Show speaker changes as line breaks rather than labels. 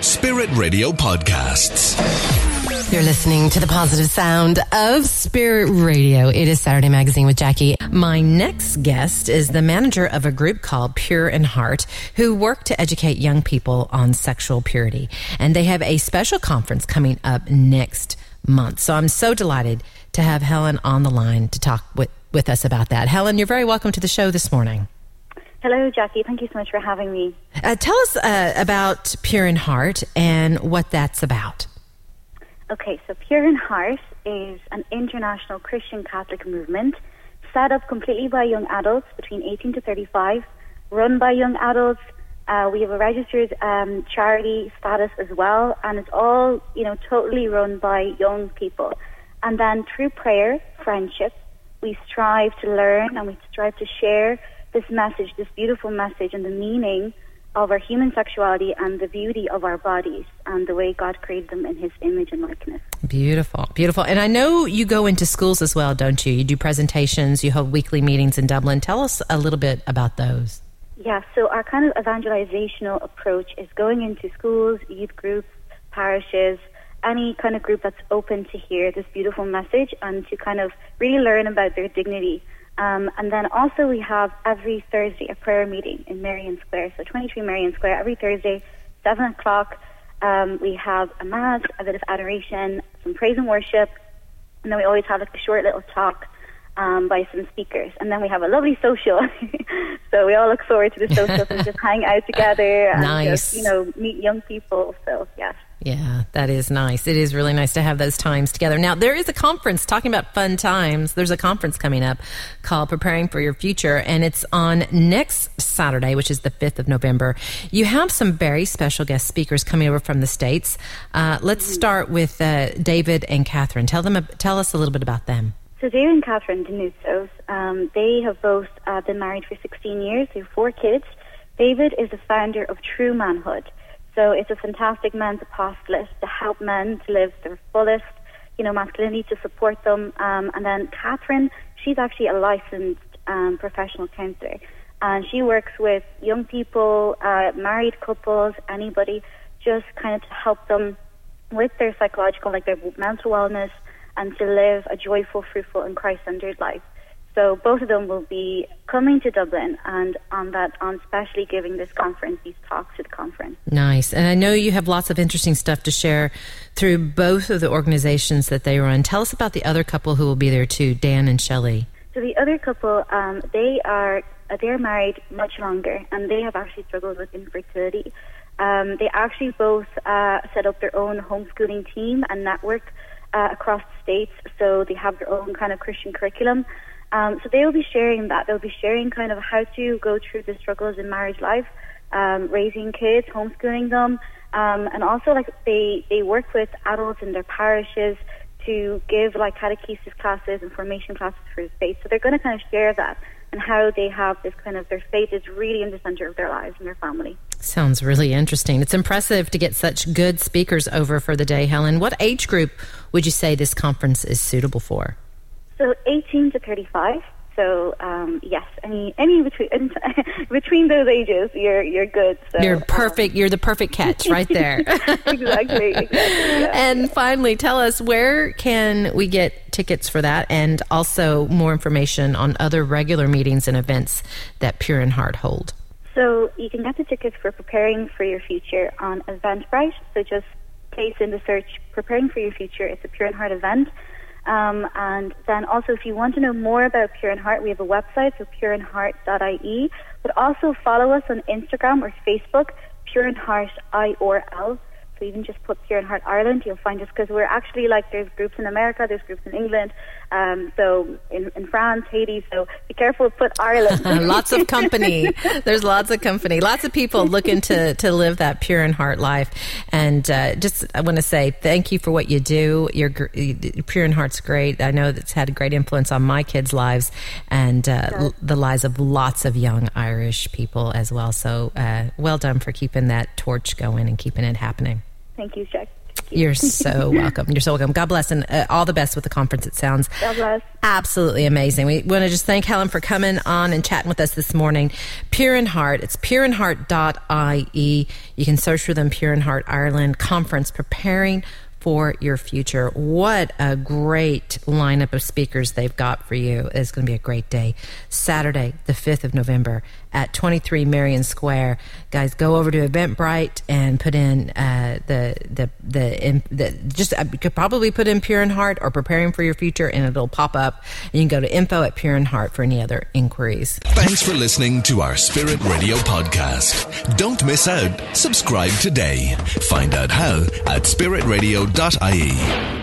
Spirit Radio Podcasts.
You're listening to the positive sound of Spirit Radio. It is Saturday Magazine with Jackie. My next guest is the manager of a group called Pure in Heart, who work to educate young people on sexual purity. And they have a special conference coming up next month. So I'm so delighted to have Helen on the line to talk with, with us about that. Helen, you're very welcome to the show this morning.
Hello, Jackie. Thank you so much for having me.
Uh, tell us uh, about Pure in Heart and what that's about.
Okay, so Pure in Heart is an international Christian Catholic movement set up completely by young adults between 18 to 35, run by young adults. Uh, we have a registered um, charity status as well, and it's all you know totally run by young people. And then through prayer, friendship, we strive to learn and we strive to share this message, this beautiful message, and the meaning of our human sexuality and the beauty of our bodies and the way God created them in His image and likeness.
Beautiful, beautiful. And I know you go into schools as well, don't you? You do presentations, you hold weekly meetings in Dublin. Tell us a little bit about those.
Yeah, so our kind of evangelizational approach is going into schools, youth groups, parishes, any kind of group that's open to hear this beautiful message and to kind of really learn about their dignity um, and then also we have every Thursday a prayer meeting in Merrion Square. So 23 Merrion Square every Thursday, 7 o'clock. Um, we have a mass, a bit of adoration, some praise and worship, and then we always have like a short little talk um, by some speakers. And then we have a lovely social. so we all look forward to the social and just hang out together and
nice.
just, you know, meet young people. So, yes.
Yeah, that is nice. It is really nice to have those times together. Now, there is a conference talking about fun times. There's a conference coming up called Preparing for Your Future, and it's on next Saturday, which is the 5th of November. You have some very special guest speakers coming over from the States. Uh, let's start with uh, David and Catherine. Tell, them, tell us a little bit about them.
So, David and Catherine Denusos, um, they have both uh, been married for 16 years. They have four kids. David is the founder of True Manhood. So it's a fantastic men's apostolate to help men to live their fullest, you know, masculinity, to support them. Um, and then Catherine, she's actually a licensed um, professional counselor. And she works with young people, uh, married couples, anybody, just kind of to help them with their psychological, like their mental wellness, and to live a joyful, fruitful, and Christ-centered life. So both of them will be coming to Dublin and on that on specially giving this conference these talks at the conference.
Nice. And I know you have lots of interesting stuff to share through both of the organizations that they run. Tell us about the other couple who will be there too, Dan and Shelley.
So the other couple, um, they are uh, they're married much longer and they have actually struggled with infertility. Um, they actually both uh, set up their own homeschooling team and network uh, across the states. So they have their own kind of Christian curriculum. Um, so they'll be sharing that. They'll be sharing kind of how to go through the struggles in marriage life, um, raising kids, homeschooling them, um, and also like they they work with adults in their parishes to give like catechesis classes and formation classes for the faith. So they're going to kind of share that and how they have this kind of their faith is really in the center of their lives and their family.
Sounds really interesting. It's impressive to get such good speakers over for the day, Helen. What age group would you say this conference is suitable for?
So 18 to 35. So um, yes, any any between between those ages, you're you're good. So,
you're perfect. Um, you're the perfect catch right there.
exactly. exactly yeah.
And finally, tell us where can we get tickets for that, and also more information on other regular meetings and events that Pure in Heart hold.
So you can get the tickets for preparing for your future on Eventbrite. So just place in the search "Preparing for Your Future." It's a Pure in Heart event. Um, and then also, if you want to know more about Pure in Heart, we have a website, so pureinheart.ie. But also follow us on Instagram or Facebook, Pure in Heart IRL. So even just put Pure in Heart Ireland, you'll find us because we're actually like there's groups in America, there's groups in England, um, so in, in France, Haiti. So be careful, put Ireland.
lots of company. There's lots of company. Lots of people looking to to live that pure in heart life. And uh, just I want to say thank you for what you do. Your pure in heart's great. I know that's had a great influence on my kids' lives and uh, l- the lives of lots of young Irish people as well. So uh, well done for keeping that torch going and keeping it happening.
Thank you, Jack. you.
You're so welcome. You're so welcome. God bless and uh, all the best with the conference. It sounds
God bless.
absolutely amazing. We want to just thank Helen for coming on and chatting with us this morning. Pure in Heart. It's pureinheart.ie. You can search for them, Pure in Heart Ireland Conference, preparing for your future. What a great lineup of speakers they've got for you. It's going to be a great day. Saturday, the 5th of November at 23 Merrion Square. Guys, go over to Eventbrite and put in uh, the, the, the, the, just, uh, you could probably put in Pure in Heart or Preparing for Your Future and it'll pop up. And you can go to info at Pure in Heart for any other inquiries.
Thanks for listening to our Spirit Radio podcast. Don't miss out. Subscribe today. Find out how at spiritradio.ie.